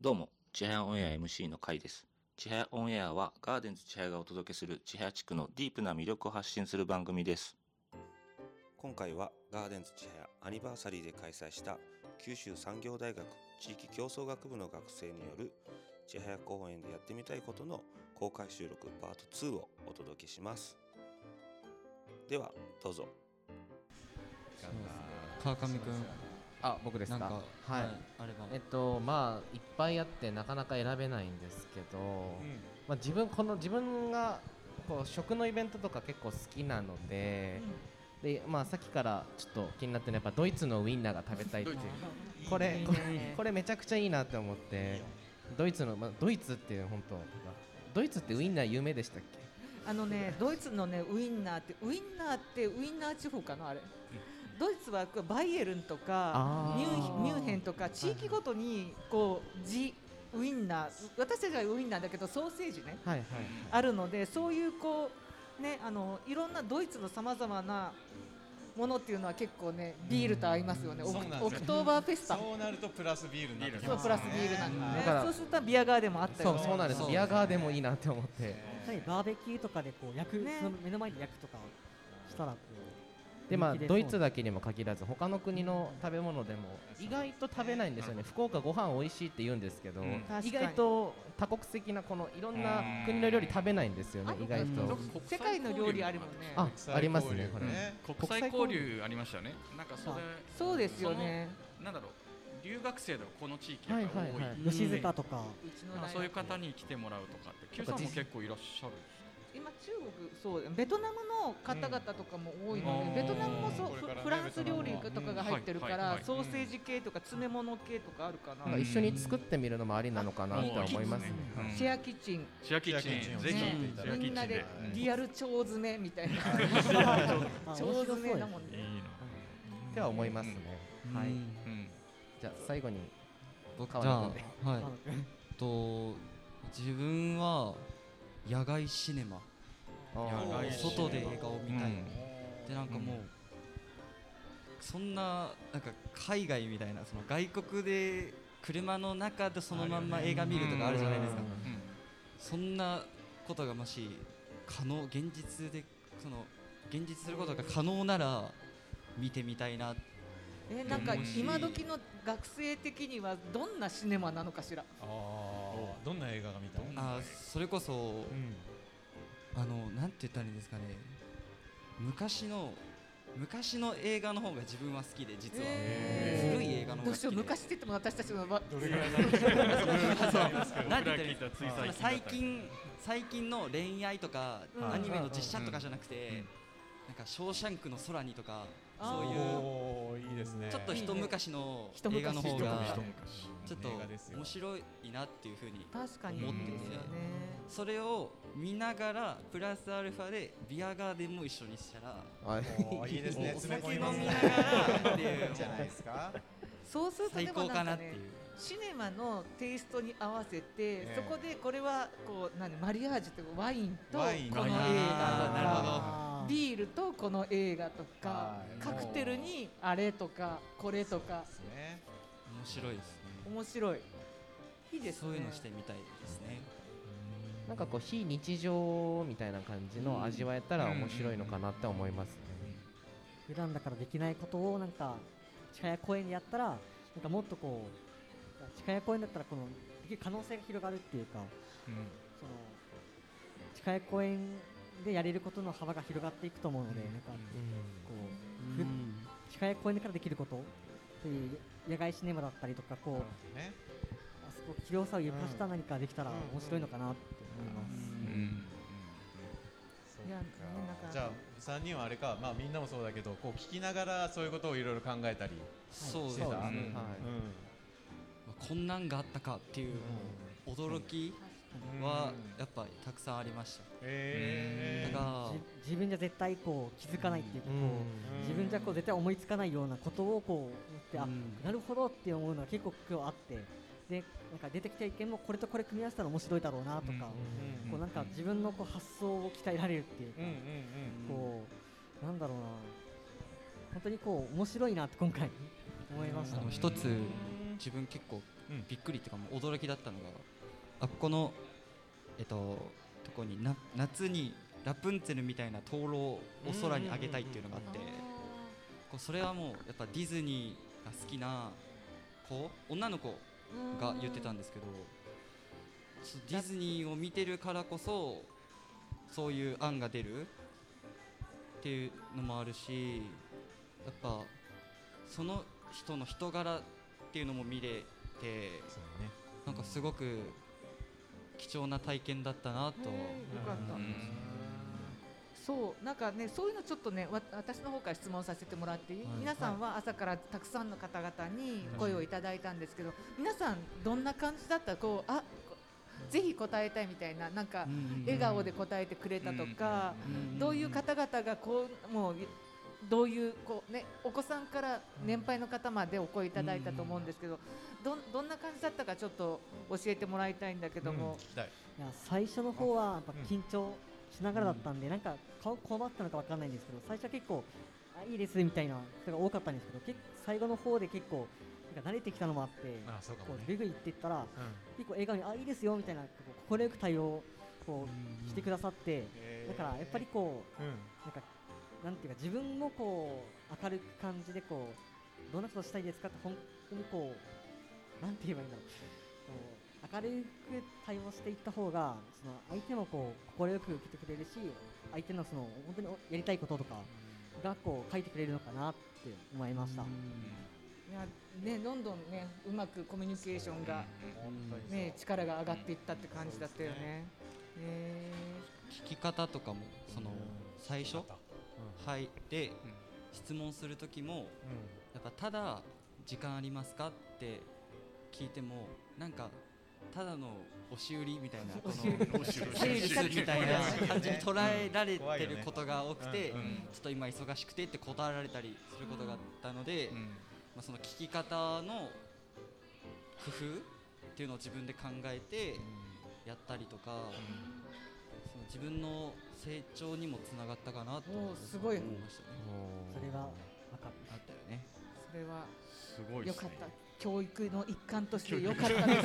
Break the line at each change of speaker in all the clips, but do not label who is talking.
どうも、ちはやオンエア MC の会です。ちはやオンエアはガーデンズちはやがお届けするちはや地区のディープな魅力を発信する番組です。今回はガーデンズちはやアニバーサリーで開催した九州産業大学地域競争学部の学生によるちはや公園でやってみたいことの公開収録パート2をお届けします。では、どうぞ。
川上くん
あ僕ですか？
なんか
はい、
あれば。
えっとまあいっぱいあってなかなか選べないんですけど、まあ、自分この自分がこう食のイベントとか結構好きなので,、でまあ、さっきからちょっと気になってるのはやっぱドイツのウインナーが食べたいっていう。これこれこれめちゃくちゃいいなって思ってドイツの、まあ、ドイツっていう本当ドイツってウインナー有名でしたっけ？
あのね、ドイツのね、ウインナーって、ウインナーってウインナー地方かな、あれ。ドイツはバイエルンとかミュンミュンヘンとか地域ごとにこうジウインナー私たちはウインナーだけどソーセージね
はいはい
あるのでそういうこうねあのいろんなドイツのさまざまなものっていうのは結構ねビールと合いますよね、オク
そうなん
オクトーバーフェスタ。
そうなるとプラスビールになってきます
そうプラスビールなんで
だから
ねそうするとビアガーデンもあったよ。
そうそうなんです。ビアガーデンもいいなって思って。
やはりバーベキューとかでこう焼く、
ね。
その目の前で焼くとかしたらこう
でまあドイツだけにも限らず他の国の食べ物でも意外と食べないんですよね。福岡ご飯美味しいって言うんですけど、意外と多国籍なこのいろんな国の料理食べないんですよね
あ
意外と。
世界の料理あるもんね。
あありますねこれ。
国際交流ありましたよね。なんかそれ
そうですよね。
なんだろう留学生ではこの地域やっぱり多い。
はいはいはい。
吉塚とか、
そういう方に来てもらうとかって、Q さんも結構いらっしゃる。
今中国そうベトナムの方々とかも多いので、
うん。
ベトナムもそう
ね
フランス料理とかが入ってるから
うん。はいはいはい
ソーセージ系とか詰め物系とかあるかな、
なん。か一緒に作ってみるのもありなのかなって思いますね。
うん。
シェアキッチン。
シェアキッチン、ぜひ
ね
シェアキッチン。で
みんなで。リアル腸詰めみたいな。
あ
腸詰めだもんね。
いいの。
っては思いますね。はい。
うん。
うん。
じゃあ最後に
僕じ
川野
ゃあ
君
はい。と自分は野外シネマ。
野外
で映画を見たい、
うん。
でなんかもう、そんななんか海外みたいなその外国で車の中でそのまんま映画見るとかあるじゃないですか、
うん。
そんなことがもし可能現実でその現実することが可能なら見てみたいな
えなんか今時の学生的にはどんなシネマなのかしら。
あーどんな映画が見たの
あそれこそ、
うん。
あのなんて言ったらいいんですかね。昔の昔の映画の方が自分は好きで実は、古い映画の
どうしよう
方が好きで
昔って言っても私たちのば
どれぐらいなん
最近最近の恋愛とか、
うん。
アニメの実写とかじゃなくて、なんか「ショーシャンクの空に」とかそういう
いいですね。
ちょっと一昔の
一昔
映画の方がちょっと面白いなっていうふうに
確かに。
思っててそれを見ながらプラスアルファでビアガーデンも一緒にしたら
い。いですね。
お
詰め込
酒飲み
みますね
ながらっていう。
じゃないですか
そうすると
最
でも
高かな
なんかね
っていう。
シネマのテイストに合わせて、
え
そこでこれはこう何マリアージュというかワインとこの
ワイン。
映画。
なるほど
ビールとこの映画とか
はい。
カクテルにあれとかこれとか。
ですね。
面白いですね。
面白い。いいですね。
そういうのしてみたいですね。
なんかこう非日常みたいな感じの味わえたら面白いのかなって思いますね。
普段だからできないことをなんか近谷公園でやったらなんかもっとこう近谷公園だったらこのできる可能性が広がるっていうかその近谷公園でやれることの幅が広がっていくと思うので、なんかこう、ふ近谷公園からできることっていう野外シネマだったりとかこう
ね。
あそこ広さを生かした何かできたら
うん
面白いのかなって思います。
うん。
そう
いや
じゃあ三人はあれかまあみんなもそうだけどこう聞きながらそういうことをいろいろ考えたり
そうですね。
そうだ
はい。
うん。
こんなんがあったかっていう驚きはやっぱりたくさんありました。
え
だか
じ自分じゃ絶対こう気づかないっていうかこう、
うん
自分じゃこう絶対思いつかないようなことをこう言って、
うん。
あなるほどって思うのが結構今日あってでなんか出てきた意見もこれとこれ組み合わせたら面白いだろうなとか、
うん。
こうなんか自分のこう発想を鍛えられるっていうか、こうなんだろうな。本当にこう面白いなって今回思いました。
あの一つ自分結構
うん
びっくりっていうかもう驚きだったのがあこのえっととこにな夏にラプンツェルみたいな灯籠を空に上げたいっていうのがあってこうそれはもうやっぱディズニーが好きな子女の子が言ってたんですけどディズニーを見てるからこそそういう案が出るっていうのもあるしやっぱその人の人柄っていうのも見れてなんかすごく貴重な体験だったなと、
よかった、
うん。
そうなんかねそういうのちょっとねわ私の方から質問させてもらっていい、皆さんは朝からたくさんの方々に声をいただいたんですけど、皆さんどんな感じだった？こうあこぜひ答えたいみたいななんか笑顔で答えてくれたとか、どういう方々がこうもうどういうこうねお子さんから年配の方までお声いただいたと思うんですけど、どんどんな感じだったかちょっと教えてもらいたいんだけども。
聞きたい。
いや最初の方はやっぱ
うん
緊張しながらだったんで、なんか顔こったのかわかんないんですけど最初は結構あいいですみたいな人が多かったんですけど結最後の方で結構なんか慣れてきたのもあって
あそうかもね。
こうグイグイっていったら
う
結構笑顔にあいいですよみたいなこう快く対応をこうしてくださってだからやっぱりこう
うん。
なんかなんていうか自分もこう。明るく感じでこうどんなことしたいですかって本当にこうなんて言えばいいんだろう。明るく対応していった方がその相手もこう快く受けてくれるし相手のその本当にやりたいこととかがこう書いてくれるのかなって思いました。
いやね、どんどんねうまくコミュニケーションが、ね、力が上がっていったって感じだったよね。へ
聞き方とかもその最初？入って質問する時もやっぱただ時間ありますかって聞いてもなんかただの押し売りみたいな このセールスみたいな感じに捉えられてることが多くてちょっと今忙しくてって断られたりすることがあったので、まあ、その聞き方の工夫っていうのを自分で考えてやったりとか、その自分の成長にもつながったかなと
すごい
思いましたね。
それがわかる
あったよね。
それは
すごいですね
良かった。教育の一環として良かったで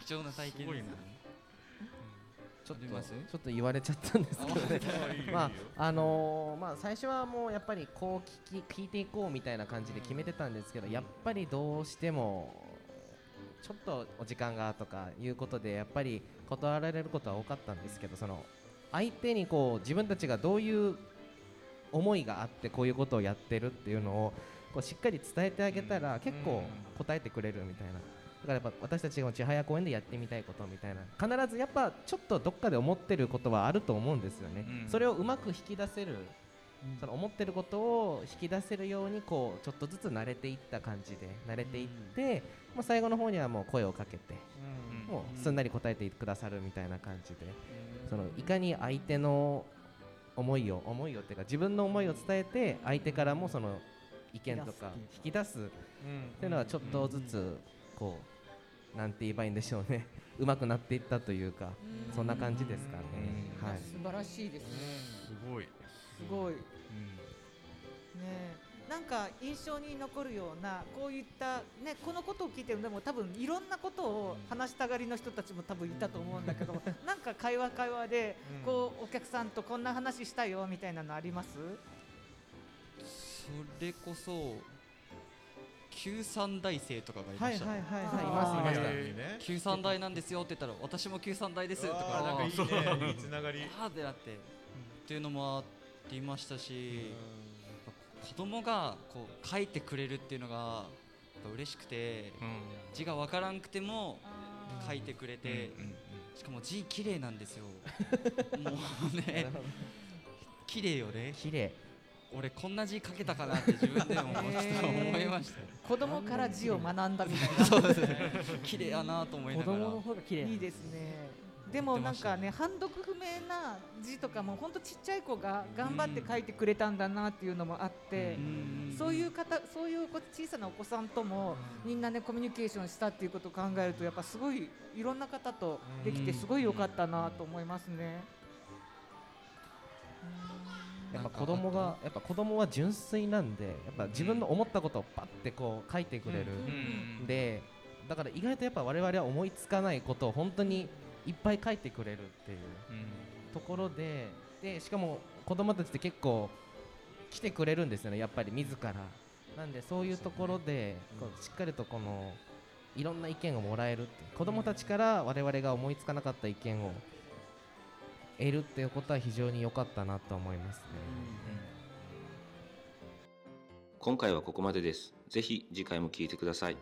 す。
貴重な体験ですね。
ちょっとちょっと言われちゃったんですけどねまああのーまあ最初はもうやっぱりこう聞き聞いていこうみたいな感じで決めてたんですけどやっぱりどうしてもちょっとお時間がとかいうことでやっぱり断られることは多かったんですけどその相手にこう自分たちがどういう思いがあってこういうことをやってるっていうのをこうしっかり伝えてあげたら結構答えてくれるみたいな。だからやっぱ私たちが千早公園でやってみたいことみたいな必ずやっぱちょっとどっかで思ってることはあると思うんですよね、
うん。
それをうまく引き出せる、その思ってることを引き出せるようにこうちょっとずつ慣れていった感じで慣れていって、もう最後の方にはもう声をかけて、
うん。
もうすんなり答えてくださるみたいな感じで、そのいかに相手の思いを思いをっていうか自分の思いを伝えて相手からもその意見とか。引き出すっていうのはちょっとずつこうなんて言えばいいんでしょうね。上手くなっていったというかそんな感じですかね。はい。
素晴らしいですね。
すごい。
すごい。ねえ。なんか印象に残るようなこういったねこのことを聞いてるでも多分いろんなことを話したがりの人たちも多分いたと思うんだけど なんか会話会話でこうお客さんとこんな話したよみたいなのあります？
それこそ九三大生とかがいました。ね。
はいはい
はい。
いますいました。
ね。
九三大なんですよって言ったら私も九三大ですとか。
なんかいいね。いいつながり。
あーってなってっていうのもあっていましたし子供がこう書いてくれるっていうのがやっぱ嬉しくて字がわからんくても書いてくれてしかも字綺麗なんですよ。もうね綺麗よね。
綺麗
俺こんな字書けたかなって自分でも思いました。
子供から字を学んだみたいな。
そうですね。綺麗やなと思い
子
ながら。
供の方が綺麗。
いいですね。でもなんかね、判読不明な字とかも本当ちっちゃい子が頑張って書いてくれたんだなっていうのもあって、そういう方、そういうこ小さなお子さんともみんなねコミュニケーションしたっていうことを考えるとやっぱすごいいろんな方とできてすごい良かったなと思いますね。
やっぱ子供がやっぱ子供は純粋なんでやっぱ自分の思ったことをパッてこう書いてくれる、でだから意外とやっぱ我々は思いつかないことを本当にいっぱい書いてくれるっていうところででしかも子供たちって結構来てくれるんですよねやっぱり自ら。なんでそういうところでこうしっかりとこのいろんな意見をもらえる子供たちから我々が思いつかなかった意見を得るっていうことは非常に良かったなと思いますね、
今回はここまでです。ぜひ次回も聞いてください。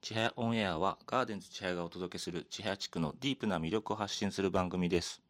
千早オンエアはガーデンズ千早がお届けする千早地区のディープな魅力を発信する番組です。